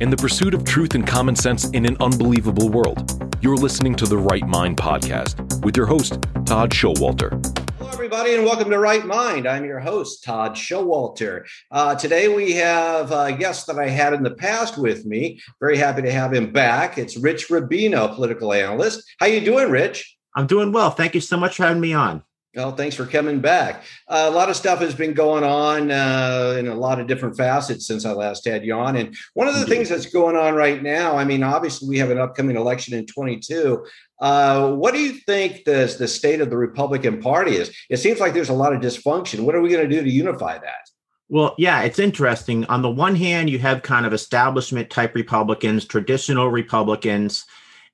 in the pursuit of truth and common sense in an unbelievable world. You're listening to the Right Mind podcast with your host, Todd Schowalter. Hello, everybody, and welcome to Right Mind. I'm your host, Todd Schowalter. Uh, today we have a guest that I had in the past with me. Very happy to have him back. It's Rich Rubino, political analyst. How you doing, Rich? I'm doing well. Thank you so much for having me on. Well, thanks for coming back. Uh, a lot of stuff has been going on uh, in a lot of different facets since I last had you on. And one of the things that's going on right now, I mean, obviously, we have an upcoming election in 22. Uh, what do you think the, the state of the Republican Party is? It seems like there's a lot of dysfunction. What are we going to do to unify that? Well, yeah, it's interesting. On the one hand, you have kind of establishment type Republicans, traditional Republicans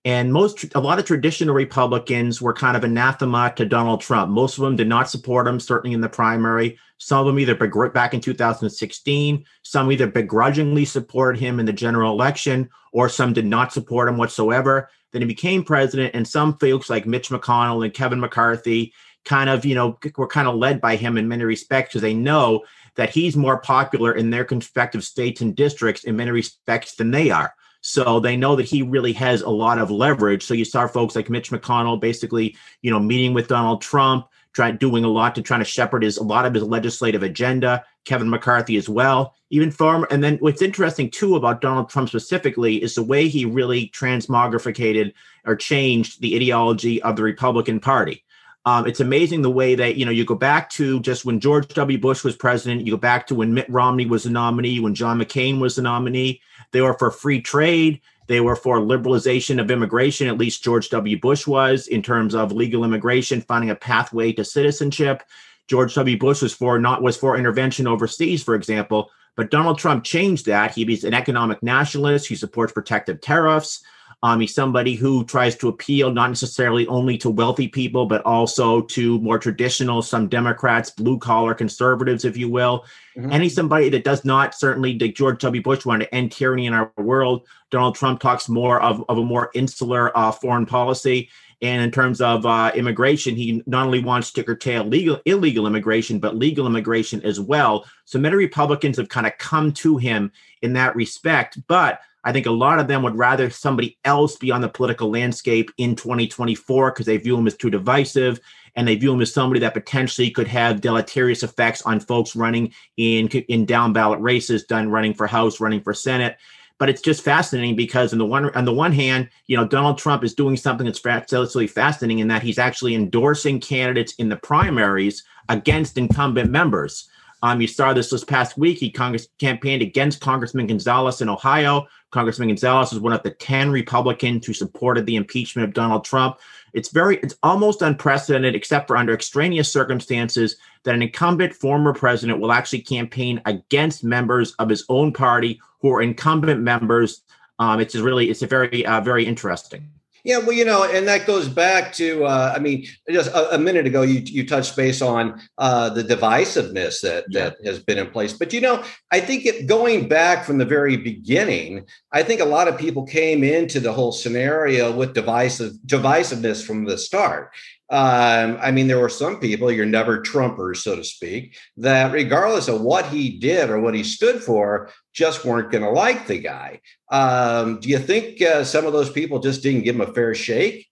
and most, a lot of traditional Republicans were kind of anathema to Donald Trump. Most of them did not support him, certainly in the primary. Some of them either back in 2016, some either begrudgingly supported him in the general election, or some did not support him whatsoever. Then he became president, and some folks like Mitch McConnell and Kevin McCarthy kind of, you know, were kind of led by him in many respects because they know that he's more popular in their respective states and districts in many respects than they are. So they know that he really has a lot of leverage. So you saw folks like Mitch McConnell basically, you know, meeting with Donald Trump, trying doing a lot to try to shepherd his a lot of his legislative agenda. Kevin McCarthy as well, even farm. And then what's interesting too about Donald Trump specifically is the way he really transmogrificated or changed the ideology of the Republican Party. Um, it's amazing the way that you know you go back to just when George W. Bush was president, you go back to when Mitt Romney was the nominee, when John McCain was the nominee. They were for free trade. They were for liberalization of immigration. At least George W. Bush was in terms of legal immigration, finding a pathway to citizenship. George W. Bush was for not was for intervention overseas, for example. But Donald Trump changed that. He's an economic nationalist. He supports protective tariffs. Um, he's somebody who tries to appeal not necessarily only to wealthy people, but also to more traditional, some Democrats, blue collar conservatives, if you will. Mm-hmm. And he's somebody that does not certainly, like George W. Bush wanted to end tyranny in our world. Donald Trump talks more of, of a more insular uh, foreign policy. And in terms of uh, immigration, he not only wants to curtail legal, illegal immigration, but legal immigration as well. So many Republicans have kind of come to him in that respect. But I think a lot of them would rather somebody else be on the political landscape in 2024 because they view him as too divisive and they view him as somebody that potentially could have deleterious effects on folks running in in down ballot races, done running for House, running for Senate. But it's just fascinating because on the one on the one hand, you know, Donald Trump is doing something that's absolutely fascinating in that he's actually endorsing candidates in the primaries against incumbent members. Um, you saw this this past week. He Congress campaigned against Congressman Gonzalez in Ohio. Congressman Gonzalez was one of the 10 Republicans who supported the impeachment of Donald Trump. It's very, it's almost unprecedented, except for under extraneous circumstances, that an incumbent former president will actually campaign against members of his own party who are incumbent members. Um, it's really, it's a very, uh, very interesting. Yeah, well, you know, and that goes back to, uh, I mean, just a, a, minute ago, you you touched base on uh, the divisiveness that yeah. that has been in place. But you know, I think it, going back from the very beginning, I think a lot of people came into the whole scenario with divisive divisiveness from the start. Um, I mean, there were some people, you're never Trumpers, so to speak, that regardless of what he did or what he stood for, just weren't going to like the guy. Um, do you think uh, some of those people just didn't give him a fair shake?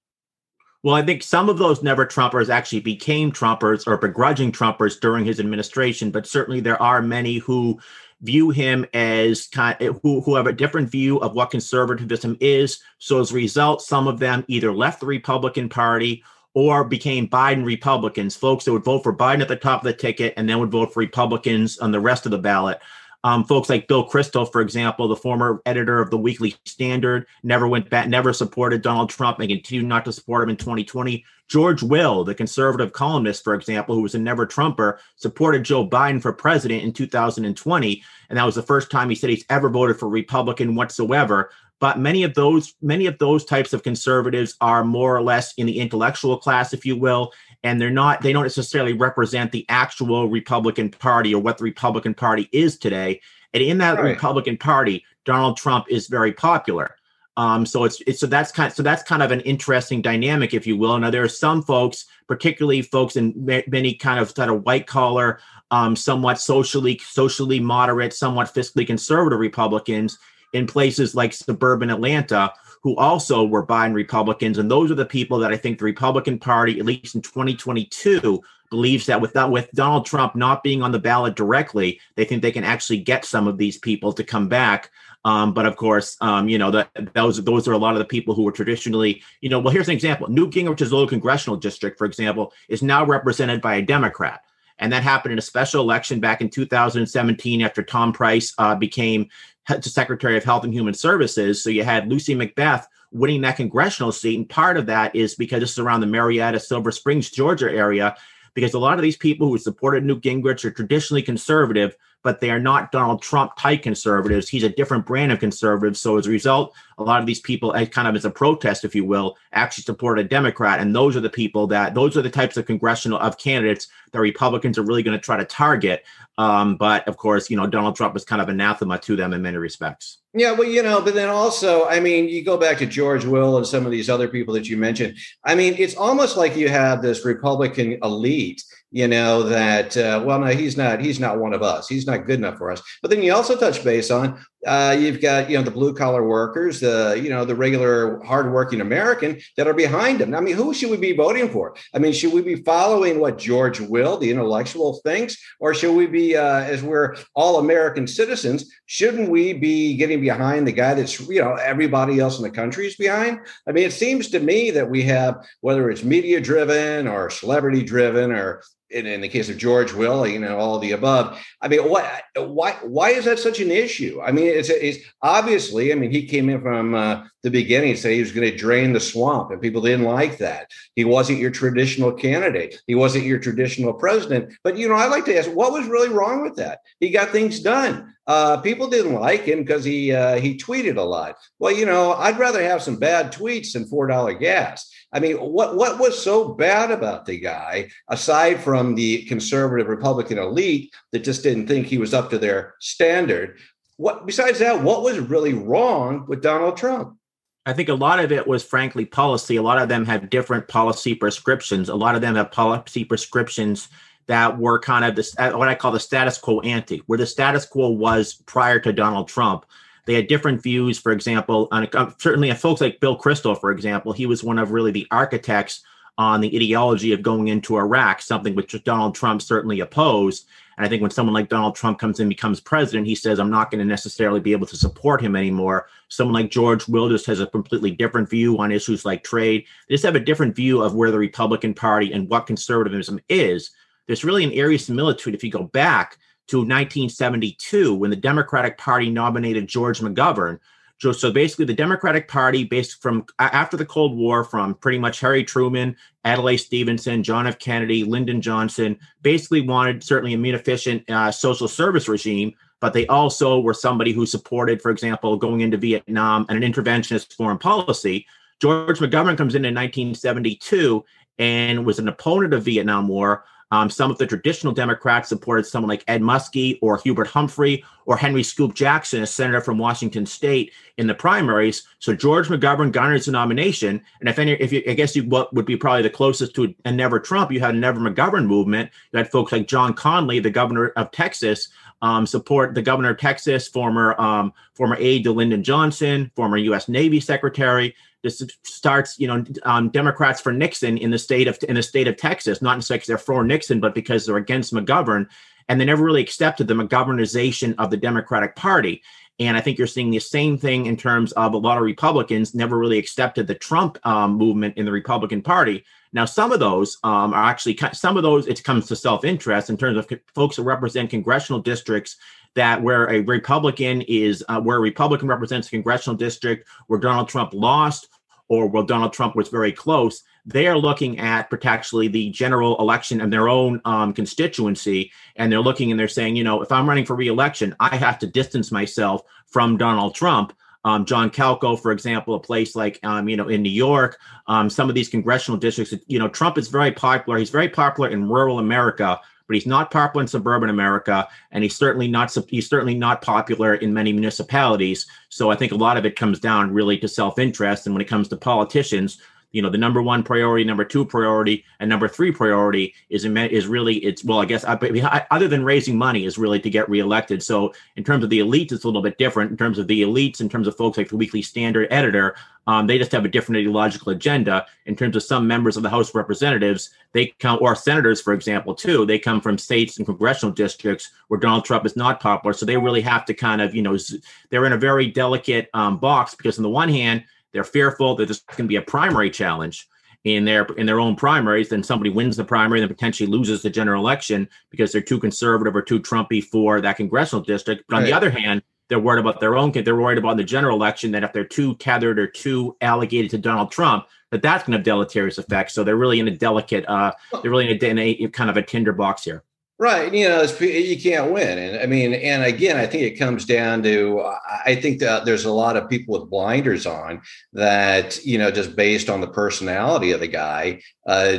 Well, I think some of those never Trumpers actually became Trumpers or begrudging Trumpers during his administration, but certainly there are many who view him as kind who, who have a different view of what conservatism is. So as a result, some of them either left the Republican Party or became Biden Republicans, folks that would vote for Biden at the top of the ticket and then would vote for Republicans on the rest of the ballot. Um, folks like Bill Kristol, for example, the former editor of the Weekly Standard, never went back, never supported Donald Trump and continued not to support him in 2020. George Will, the conservative columnist, for example, who was a never Trumper, supported Joe Biden for president in 2020. And that was the first time he said he's ever voted for Republican whatsoever but many of those many of those types of conservatives are more or less in the intellectual class if you will and they're not they don't necessarily represent the actual republican party or what the republican party is today and in that right. republican party donald trump is very popular um, so it's, it's so that's kind of, so that's kind of an interesting dynamic, if you will. Now there are some folks, particularly folks in many kind of sort of white collar, um, somewhat socially socially moderate, somewhat fiscally conservative Republicans, in places like suburban Atlanta who also were Biden Republicans. And those are the people that I think the Republican Party, at least in 2022, believes that without with Donald Trump not being on the ballot directly, they think they can actually get some of these people to come back. Um, but of course, um, you know that those those are a lot of the people who were traditionally, you know. Well, here's an example: Newt Gingrich's little congressional district, for example, is now represented by a Democrat, and that happened in a special election back in 2017 after Tom Price uh, became Secretary of Health and Human Services. So you had Lucy McBath winning that congressional seat, and part of that is because this is around the Marietta, Silver Springs, Georgia area, because a lot of these people who supported Newt Gingrich are traditionally conservative, but they are not Donald Trump type conservatives. He's a different brand of conservative. So as a result, a lot of these people, kind of as a protest, if you will, actually support a Democrat. And those are the people that those are the types of congressional of candidates that Republicans are really going to try to target. Um, but of course, you know, Donald Trump was kind of anathema to them in many respects. Yeah, well, you know, but then also, I mean, you go back to George Will and some of these other people that you mentioned. I mean, it's almost like you have this Republican elite you know that uh, well no he's not he's not one of us he's not good enough for us but then you also touch base on uh, you've got you know the blue collar workers the you know the regular hardworking american that are behind him i mean who should we be voting for? I mean should we be following what george will the intellectual thinks? Or should we be uh, as we're all american citizens shouldn't we be getting behind the guy that's you know everybody else in the country is behind? I mean it seems to me that we have whether it's media driven or celebrity driven or in, the case of George Will, you know, all the above. I mean, what, why, why is that such an issue? I mean, it's, it's obviously, I mean, he came in from uh, the beginning, and said he was going to drain the swamp, and people didn't like that. He wasn't your traditional candidate. He wasn't your traditional president. But, you know, I like to ask, what was really wrong with that? He got things done. Uh, people didn't like him because he uh, he tweeted a lot. Well, you know, I'd rather have some bad tweets than four dollar gas. I mean, what what was so bad about the guy, aside from the conservative Republican elite that just didn't think he was up to their standard? What besides that, what was really wrong with Donald Trump? I think a lot of it was frankly policy. A lot of them have different policy prescriptions. A lot of them have policy prescriptions that were kind of this what I call the status quo ante, where the status quo was prior to Donald Trump. They had different views, for example, on uh, certainly folks like Bill Kristol, for example, he was one of really the architects on the ideology of going into Iraq, something which Donald Trump certainly opposed. And I think when someone like Donald Trump comes in, becomes president, he says, I'm not going to necessarily be able to support him anymore. Someone like George Will Wilders has a completely different view on issues like trade. They just have a different view of where the Republican Party and what conservatism is. There's really an area of similitude if you go back to 1972 when the Democratic Party nominated George McGovern. So basically, the Democratic Party, based from after the Cold War, from pretty much Harry Truman, Adlai Stevenson, John F. Kennedy, Lyndon Johnson, basically wanted certainly a munificent uh, social service regime, but they also were somebody who supported, for example, going into Vietnam and an interventionist foreign policy. George McGovern comes in in 1972 and was an opponent of Vietnam War, um, some of the traditional Democrats supported someone like Ed Muskie or Hubert Humphrey or Henry Scoop Jackson, a senator from Washington State, in the primaries. So George McGovern garners the nomination, and if any, if you, I guess you what would be probably the closest to a Never Trump, you had a Never McGovern movement. You had folks like John Connally, the governor of Texas, um, support the governor of Texas, former um, former aide to Lyndon Johnson, former U.S. Navy secretary. This starts, you know, um, Democrats for Nixon in the state of in the state of Texas, not because they're for Nixon, but because they're against McGovern, and they never really accepted the McGovernization of the Democratic Party. And I think you're seeing the same thing in terms of a lot of Republicans never really accepted the Trump um, movement in the Republican Party. Now, some of those um, are actually some of those. It comes to self-interest in terms of folks that represent congressional districts that where a Republican is uh, where a Republican represents a congressional district where Donald Trump lost or where Donald Trump was very close, they are looking at potentially the general election of their own um, constituency. And they're looking and they're saying, you know, if I'm running for reelection, I have to distance myself from Donald Trump. Um, John Katko, for example, a place like um, you know in New York, um, some of these congressional districts. You know, Trump is very popular. He's very popular in rural America, but he's not popular in suburban America, and he's certainly not he's certainly not popular in many municipalities. So I think a lot of it comes down really to self interest, and when it comes to politicians, you know the number one priority number two priority and number three priority is is really it's well i guess other than raising money is really to get reelected. So in terms of the elites it's a little bit different. In terms of the elites in terms of folks like the weekly standard editor um, they just have a different ideological agenda. In terms of some members of the house of representatives they come or senators for example too they come from states and congressional districts where donald trump is not popular. So they really have to kind of you know they're in a very delicate um, box because on the one hand they're fearful that this can be a primary challenge in their in their own primaries. Then somebody wins the primary, and then potentially loses the general election because they're too conservative or too Trumpy for that congressional district. But on right. the other hand, they're worried about their own. They're worried about the general election that if they're too tethered or too alligated to Donald Trump, that that's going to have deleterious effects. So they're really in a delicate. Uh, they're really in a, in a kind of a tinderbox here. Right. You know, you can't win. And I mean, and again, I think it comes down to I think that there's a lot of people with blinders on that, you know, just based on the personality of the guy, uh,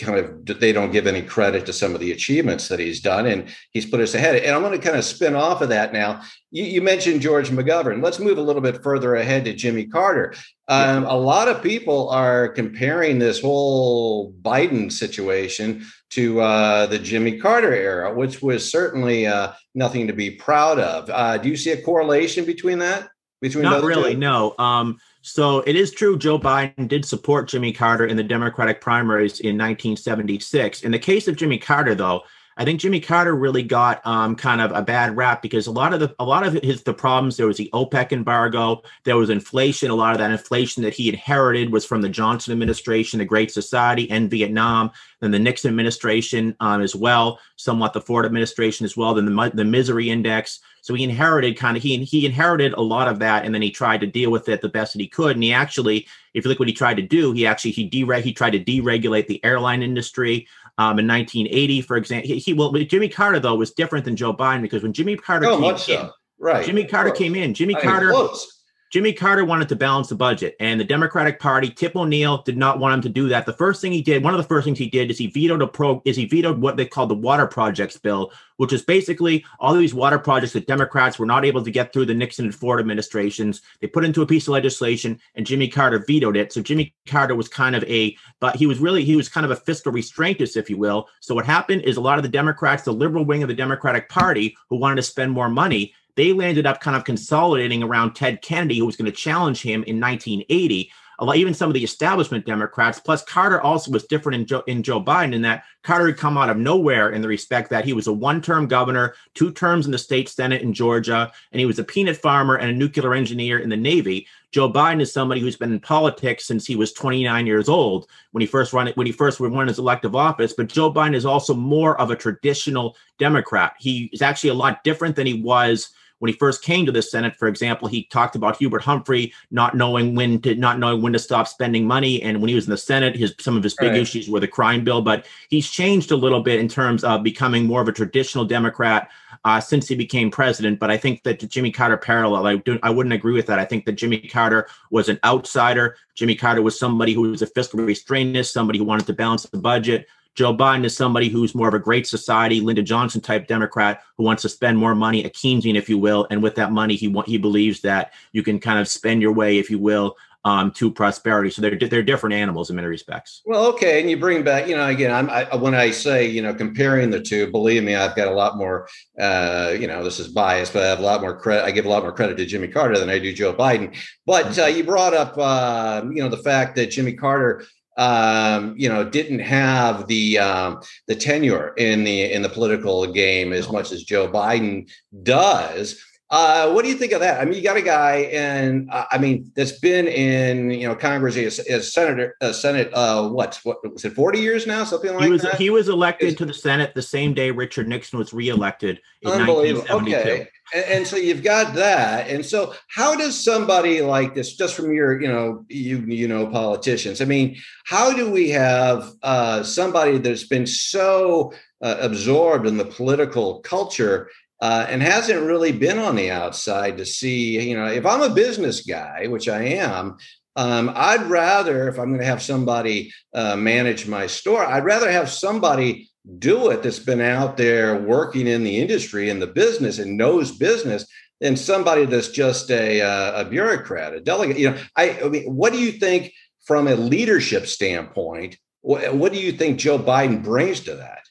kind of they don't give any credit to some of the achievements that he's done. And he's put us ahead. And I'm going to kind of spin off of that now. You, you mentioned George McGovern. Let's move a little bit further ahead to Jimmy Carter. Um, a lot of people are comparing this whole Biden situation to uh, the Jimmy Carter era, which was certainly uh, nothing to be proud of. Uh, do you see a correlation between that? Between not really, two? no. Um, so it is true. Joe Biden did support Jimmy Carter in the Democratic primaries in 1976. In the case of Jimmy Carter, though, I think Jimmy Carter really got um, kind of a bad rap because a lot of the a lot of his the problems there was the OPEC embargo, there was inflation. A lot of that inflation that he inherited was from the Johnson administration, the Great Society, and Vietnam. Then the Nixon administration um, as well, somewhat the Ford administration as well. Then the the misery index. So he inherited kind of he he inherited a lot of that, and then he tried to deal with it the best that he could. And he actually, if you look what he tried to do, he actually he dere- he tried to deregulate the airline industry um, in 1980, for example. He, he well, Jimmy Carter though was different than Joe Biden because when Jimmy Carter oh, came in, so. right, Jimmy Carter came in. Jimmy I Carter. Close. Jimmy Carter wanted to balance the budget, and the Democratic Party, Tip O'Neill, did not want him to do that. The first thing he did, one of the first things he did, is he vetoed a pro, is he vetoed what they called the Water Projects Bill, which is basically all these water projects that Democrats were not able to get through the Nixon and Ford administrations. They put into a piece of legislation, and Jimmy Carter vetoed it. So Jimmy Carter was kind of a, but he was really he was kind of a fiscal restraintist, if you will. So what happened is a lot of the Democrats, the liberal wing of the Democratic Party, who wanted to spend more money, they landed up kind of consolidating around Ted Kennedy, who was going to challenge him in 1980. Even some of the establishment Democrats, plus Carter also was different in Joe, in Joe Biden in that Carter had come out of nowhere in the respect that he was a one term governor, two terms in the state Senate in Georgia, and he was a peanut farmer and a nuclear engineer in the Navy. Joe Biden is somebody who's been in politics since he was 29 years old when he first run when he first won his elective office. But Joe Biden is also more of a traditional Democrat. He is actually a lot different than he was when he first came to the Senate, for example, he talked about Hubert Humphrey not knowing when to not knowing when to stop spending money. And when he was in the Senate, his some of his big right. issues were the crime bill. But he's changed a little bit in terms of becoming more of a traditional Democrat uh, since he became president. But I think that the Jimmy Carter parallel, I do I wouldn't agree with that. I think that Jimmy Carter was an outsider. Jimmy Carter was somebody who was a fiscal restrainist, somebody who wanted to balance the budget. Joe Biden is somebody who's more of a great society, Lyndon Johnson type Democrat who wants to spend more money, a Keynesian, if you will. And with that money, he he believes that you can kind of spend your way, if you will, um, to prosperity. So they're they're different animals in many respects. Well, okay, and you bring back, you know, again, I'm I, when I say, you know, comparing the two, believe me, I've got a lot more, uh, you know, this is biased, but I have a lot more credit. I give a lot more credit to Jimmy Carter than I do Joe Biden. But uh, you brought up, uh, you know, the fact that Jimmy Carter um, you know, didn't have the um, the tenure in the in the political game as much as Joe Biden does. Uh, what do you think of that? I mean, you got a guy, and uh, I mean, that's been in you know Congress as, as senator, uh, Senate. Uh, what what was it? Forty years now, something like he was, that. He was elected to the Senate the same day Richard Nixon was reelected in 1972. Okay. And, and, so you've got that. And so, how does somebody like this, just from your you know you you know politicians? I mean, how do we have uh, somebody that's been so uh, absorbed in the political culture uh, and hasn't really been on the outside to see, you know, if I'm a business guy, which I am, um, I'd rather, if I'm going to have somebody uh, manage my store, I'd rather have somebody do it that's been out there working in the industry and the business and knows business than somebody that's just a, uh, a bureaucrat, a delegate. You know, I, I mean, what do you think? from a leadership standpoint, what, what do you think Joe Biden brings to that?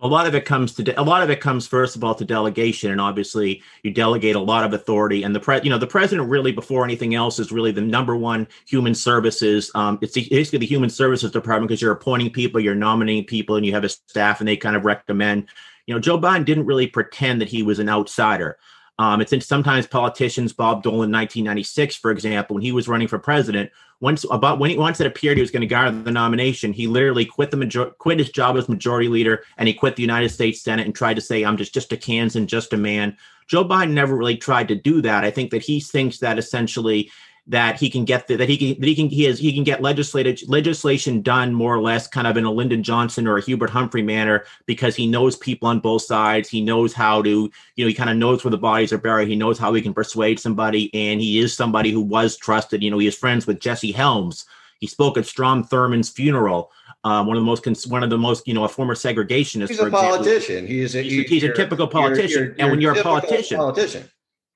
A lot of it comes to de- a lot of it comes first of all to delegation and obviously you delegate a lot of authority and the pre you know the president really before anything else is really the number one human services um, it's basically the human services department because you're appointing people you're nominating people and you have a staff and they kind of recommend you know joe biden didn't really pretend that he was an outsider um, it's in sometimes politicians, Bob Dole in 1996, for example, when he was running for president, once about when he once it appeared he was going to garner the nomination, he literally quit the major, quit his job as majority leader and he quit the United States Senate and tried to say, I'm just just a Kansan, just a man. Joe Biden never really tried to do that. I think that he thinks that essentially that he can get the, that he can that he can he has he can get legislative legislation done more or less kind of in a Lyndon Johnson or a Hubert Humphrey manner because he knows people on both sides. He knows how to you know he kind of knows where the bodies are buried. He knows how he can persuade somebody, and he is somebody who was trusted. You know, he is friends with Jesse Helms. He spoke at Strom Thurmond's funeral. Um, one of the most one of the most you know a former segregationist. He's a politician. He's a, he's, a, he's a typical politician. You're, you're, and when you're a politician, politician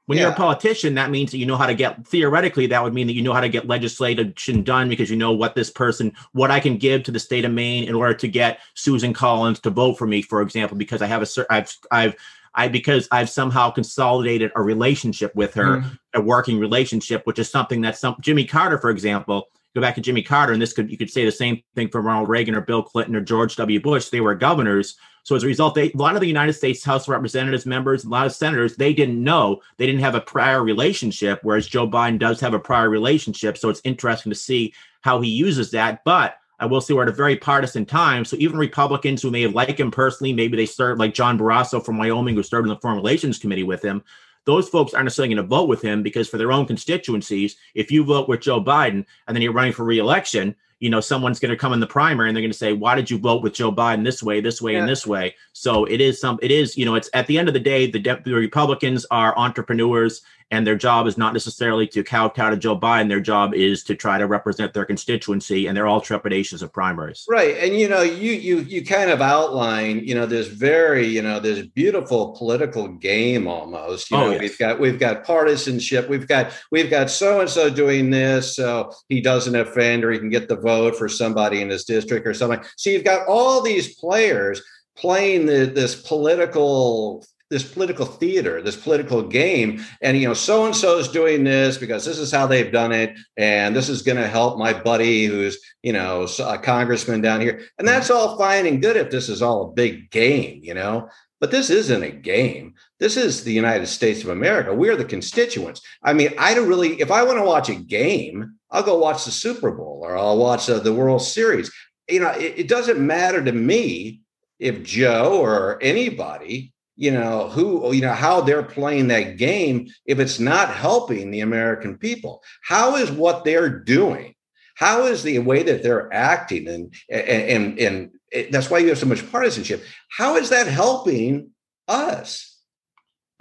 when yeah. you're a politician, that means that you know how to get theoretically, that would mean that you know how to get legislation done because you know what this person, what I can give to the state of Maine in order to get Susan Collins to vote for me, for example, because I have a I've I've I because I've somehow consolidated a relationship with her, mm. a working relationship, which is something that some Jimmy Carter, for example, go back to Jimmy Carter, and this could you could say the same thing for Ronald Reagan or Bill Clinton or George W. Bush. They were governors so as a result, they, a lot of the United States House of Representatives members, a lot of senators, they didn't know they didn't have a prior relationship, whereas Joe Biden does have a prior relationship. So it's interesting to see how he uses that. But I will say we're at a very partisan time. So even Republicans who may have liked him personally, maybe they served like John Barrasso from Wyoming, who served in the Foreign Relations Committee with him. Those folks aren't necessarily going to vote with him because for their own constituencies, if you vote with Joe Biden and then you're running for reelection, you know someone's going to come in the primary and they're going to say why did you vote with joe biden this way this way yeah. and this way so it is some it is you know it's at the end of the day the, de- the republicans are entrepreneurs and their job is not necessarily to kowtow to Joe Biden. Their job is to try to represent their constituency, and they're all trepidations of primaries. Right, and you know, you you you kind of outline, you know, this very, you know, this beautiful political game almost. You oh, know, yes. we've got we've got partisanship. We've got we've got so and so doing this, so he doesn't offend, or he can get the vote for somebody in his district or something. So you've got all these players playing the, this political this political theater, this political game. And, you know, so and so is doing this because this is how they've done it. And this is going to help my buddy who's, you know, a congressman down here. And that's all fine and good if this is all a big game, you know. But this isn't a game. This is the United States of America. We're the constituents. I mean, I don't really, if I want to watch a game, I'll go watch the Super Bowl or I'll watch uh, the World Series. You know, it, it doesn't matter to me if Joe or anybody you know who you know how they're playing that game if it's not helping the american people. How is what they're doing how is the way that they're acting and and and, and that's why you have so much partisanship. How is that helping us?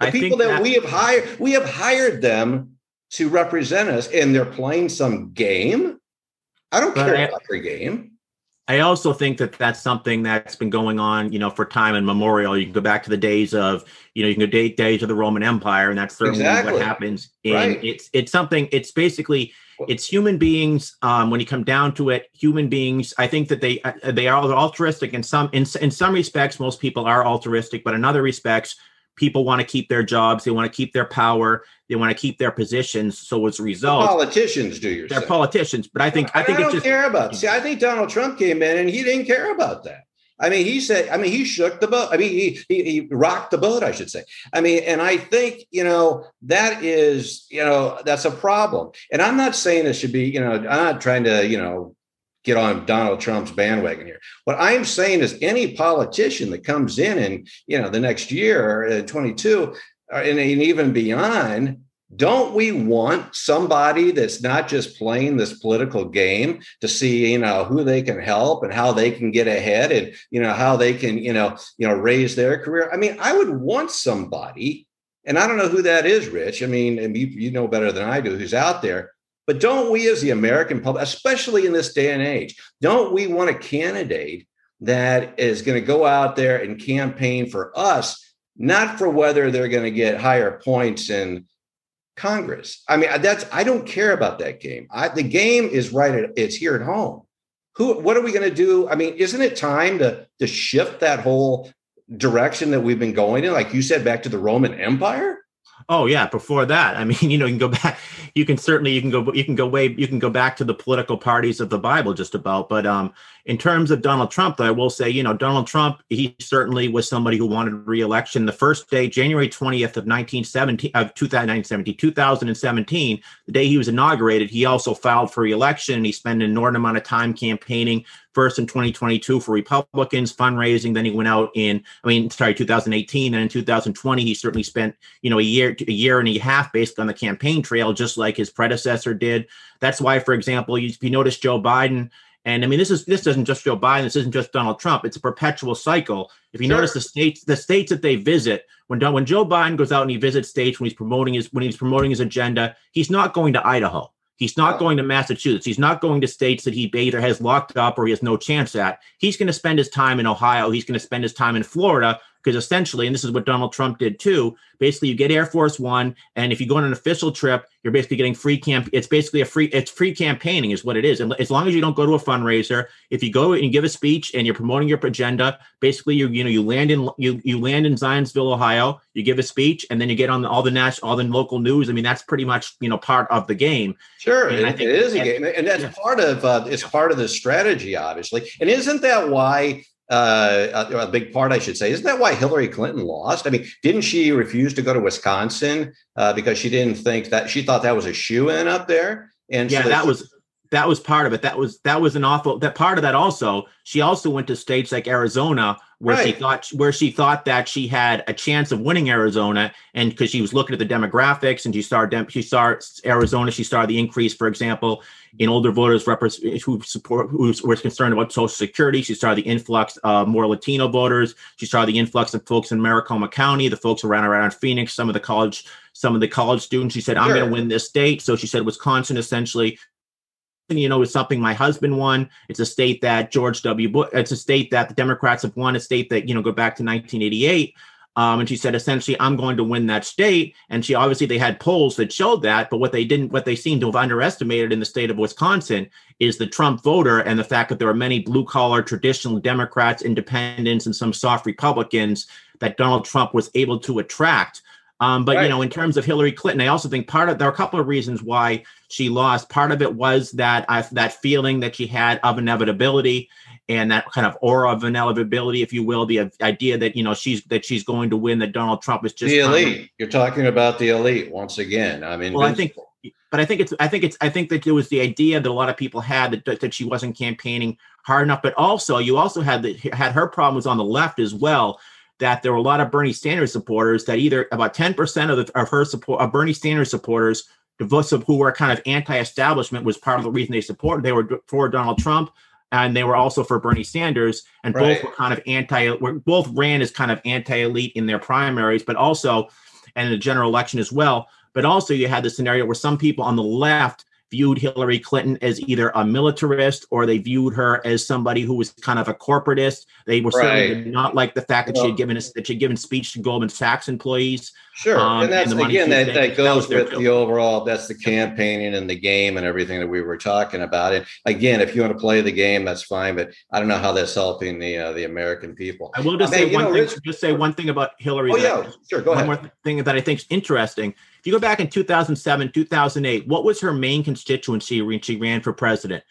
The I people that, that we have hired we have hired them to represent us and they're playing some game. I don't care I, about their game I also think that that's something that's been going on, you know, for time and memorial. You can go back to the days of, you know, you can go date days of the Roman Empire, and that's certainly exactly. what happens. And right. it's it's something. It's basically it's human beings. Um, when you come down to it, human beings. I think that they uh, they are altruistic in some in in some respects. Most people are altruistic, but in other respects, people want to keep their jobs, they want to keep their power, they want to keep their positions. So as a result, the politicians do your. They're politicians, but I think I, I think I don't just, care about. See, I think Donald Trump came in and he didn't care about that. I mean, he said, I mean, he shook the boat. I mean, he, he, he rocked the boat, I should say. I mean, and I think, you know, that is, you know, that's a problem. And I'm not saying it should be, you know, I'm not trying to, you know, get on Donald Trump's bandwagon here. What I'm saying is any politician that comes in and, you know, the next year, uh, 22, uh, and, and even beyond, don't we want somebody that's not just playing this political game to see you know who they can help and how they can get ahead and you know how they can you know you know raise their career i mean i would want somebody and i don't know who that is rich i mean you, you know better than i do who's out there but don't we, as the American public, especially in this day and age, don't we want a candidate that is going to go out there and campaign for us, not for whether they're going to get higher points in Congress. I mean, that's I don't care about that game. I, the game is right. At, it's here at home. Who? What are we going to do? I mean, isn't it time to to shift that whole direction that we've been going in? Like you said, back to the Roman Empire. Oh yeah, before that, I mean, you know, you can go back. You can certainly you can go you can go way you can go back to the political parties of the Bible just about. But um, in terms of Donald Trump, though, I will say, you know, Donald Trump, he certainly was somebody who wanted reelection. The first day, January twentieth of nineteen seventeen of 2017, 2017, the day he was inaugurated, he also filed for reelection. He spent an inordinate amount of time campaigning first in 2022 for Republicans fundraising. Then he went out in, I mean, sorry, 2018, and in 2020 he certainly spent, you know, a year a year and a half based on the campaign trail, just like his predecessor did. That's why, for example, you, if you notice Joe Biden. And I mean, this is this isn't just Joe Biden. This isn't just Donald Trump. It's a perpetual cycle. If you sure. notice the states, the states that they visit, when when Joe Biden goes out and he visits states when he's promoting his when he's promoting his agenda, he's not going to Idaho. He's not going to Massachusetts. He's not going to states that he either has locked up or he has no chance at. He's going to spend his time in Ohio. He's going to spend his time in Florida because essentially, and this is what Donald Trump did too, basically you get Air Force One, and if you go on an official trip, you're basically getting free camp. It's basically a free, it's free campaigning is what it is. And as long as you don't go to a fundraiser, if you go and you give a speech and you're promoting your agenda, basically you you know you land in you you land in Zanesville, Ohio, you give a speech, and then you get on all the national all the local news. I mean, that's pretty much you know part of the game. Sure, and I think it is a game, and that's yeah. part of uh, it's part of the strategy, obviously. And isn't that why uh, a, a, big part, I should say. Isn't that why Hillary Clinton lost? I mean, didn't she refuse to go to Wisconsin uh, because she didn't think that she thought that was a shoe in up there? And yeah, so that, that was that was part of it. That was that was an awful that part of that also. She also went to states like Arizona where right. she thought where she thought that she had a chance of winning Arizona, and because she was looking at the demographics and she saw she saw Arizona, she saw the increase, for example, in older voters who support who were concerned about Social Security. She saw the influx of more Latino voters. She saw the influx of folks in Maricopa County, the folks around around Phoenix, some of the college some of the college students. She said, "I'm going to win this state." So she said Wisconsin essentially you know, is something my husband won. It's a state that George W. Bush, it's a state that the Democrats have won, a state that, you know, go back to 1988. Um, and she said, essentially, I'm going to win that state. And she obviously they had polls that showed that, but what they didn't, what they seem to have underestimated in the state of Wisconsin is the Trump voter and the fact that there are many blue collar traditional Democrats, independents, and some soft Republicans that Donald Trump was able to attract. Um, but right. you know, in terms of Hillary Clinton, I also think part of there are a couple of reasons why she lost. Part of it was that uh, that feeling that she had of inevitability and that kind of aura of inevitability, if you will, the idea that you know she's that she's going to win, that Donald Trump is just the elite. You're talking about the elite once again. I mean, well, I think, but I think it's I think it's I think that it was the idea that a lot of people had that that she wasn't campaigning hard enough, but also you also had that had her problems on the left as well that there were a lot of Bernie Sanders supporters that either about 10% of, the, of her support of Bernie Sanders supporters who were kind of anti-establishment was part of the mm-hmm. reason they supported they were for Donald Trump and they were also for Bernie Sanders and right. both were kind of anti were both ran as kind of anti-elite in their primaries but also and in the general election as well but also you had the scenario where some people on the left viewed Hillary Clinton as either a militarist or they viewed her as somebody who was kind of a corporatist. They were right. certainly not like the fact that she had given a, that she had given speech to Goldman Sachs employees. Sure, um, and that's and again that, that goes that with the overall. That's the campaigning and the game and everything that we were talking about. And again, if you want to play the game, that's fine. But I don't know how that's helping the uh, the American people. I will just I mean, say one know, thing. Rich, just say one thing about Hillary. Oh yeah, sure. Go one ahead. One more thing that I think is interesting if you go back in 2007, 2008, what was her main constituency when she ran for president?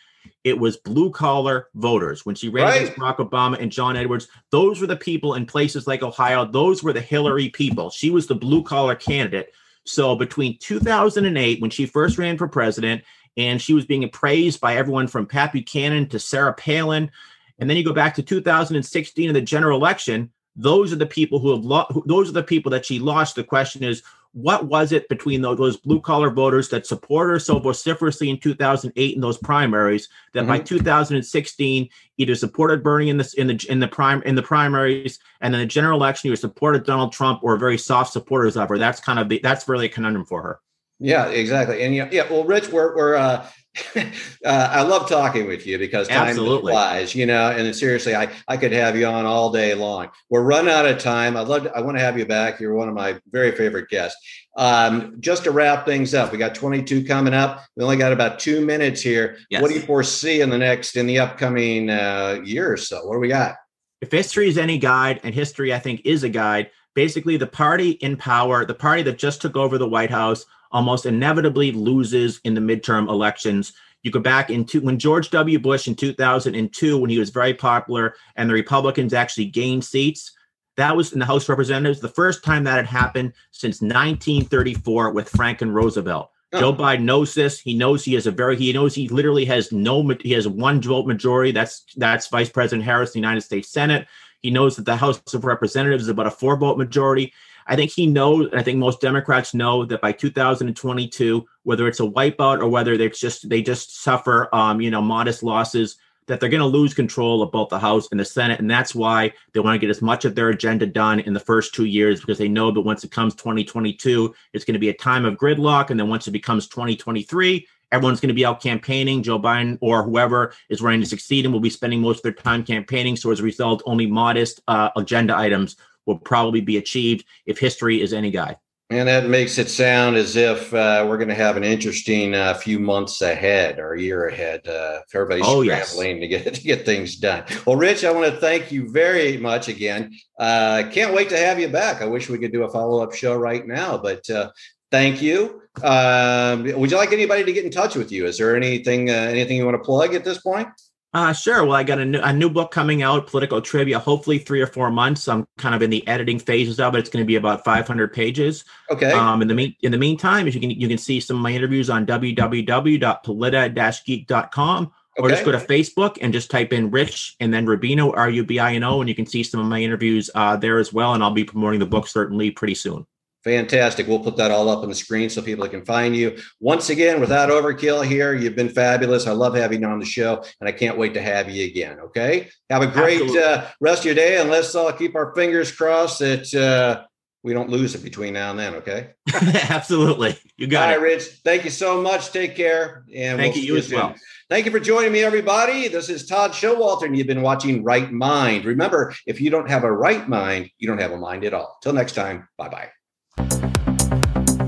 It was blue collar voters. When she ran right. against Barack Obama and John Edwards, those were the people in places like Ohio. Those were the Hillary people. She was the blue collar candidate. So between 2008, when she first ran for president, and she was being praised by everyone from Pat Buchanan to Sarah Palin, and then you go back to 2016 in the general election, those are the people who have lost. Those are the people that she lost. The question is, what was it between those, blue collar voters that supported her so vociferously in 2008 in those primaries that mm-hmm. by 2016 either supported Bernie in the in the in the prime in the primaries and then the general election either supported Donald Trump or very soft supporters of her. That's kind of the that's really a conundrum for her. Yeah, exactly. And yeah, yeah. Well, Rich, we're we're uh, uh, I love talking with you because time Absolutely. flies, you know. And seriously, I I could have you on all day long. We're running out of time. I'd love. To, I want to have you back. You're one of my very favorite guests. Um, just to wrap things up, we got 22 coming up. We only got about two minutes here. Yes. What do you foresee in the next in the upcoming uh, year or so? What do we got? If history is any guide, and history I think is a guide, basically the party in power, the party that just took over the White House, almost inevitably loses in the midterm elections. You go back into when George W. Bush in 2002, when he was very popular and the Republicans actually gained seats, that was in the House of Representatives, the first time that had happened since 1934 with Franklin Roosevelt. Oh. Joe Biden knows this. He knows he has a very he knows he literally has no he has one vote majority. That's that's Vice President Harris, the United States Senate. He knows that the House of Representatives is about a four vote majority. I think he knows, and I think most Democrats know that by 2022, whether it's a wipeout or whether they just they just suffer, um, you know, modest losses, that they're going to lose control of both the House and the Senate, and that's why they want to get as much of their agenda done in the first two years because they know that once it comes 2022, it's going to be a time of gridlock, and then once it becomes 2023, everyone's going to be out campaigning. Joe Biden or whoever is running to succeed and will be spending most of their time campaigning. So as a result, only modest uh, agenda items will probably be achieved if history is any guide. And that makes it sound as if uh, we're going to have an interesting uh, few months ahead or a year ahead. Uh, everybody's Oh, yes. scrambling to get to get things done. Well, Rich, I want to thank you very much again. Uh, can't wait to have you back. I wish we could do a follow up show right now, but uh, thank you. Um, would you like anybody to get in touch with you? Is there anything uh, anything you want to plug at this point? Uh, sure. Well, I got a new, a new book coming out, Political Trivia, hopefully three or four months. I'm kind of in the editing phases of it. It's going to be about 500 pages. Okay. Um, in the mean, in the meantime, if you can you can see some of my interviews on www.polita-geek.com or just go to Facebook and just type in Rich and then Rubino R U B I N O, and you can see some of my interviews uh, there as well. And I'll be promoting the book certainly pretty soon. Fantastic. We'll put that all up on the screen so people can find you. Once again, without overkill here, you've been fabulous. I love having you on the show, and I can't wait to have you again. Okay. Have a great uh, rest of your day, and let's all keep our fingers crossed that uh, we don't lose it between now and then. Okay. Absolutely. You got all it. right, Rich. Thank you so much. Take care. And Thank we'll you, you as soon. well. Thank you for joining me, everybody. This is Todd Schowalter, and you've been watching Right Mind. Remember, if you don't have a right mind, you don't have a mind at all. Till next time, bye bye.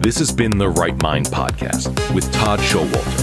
This has been the Right Mind Podcast with Todd Schowalter.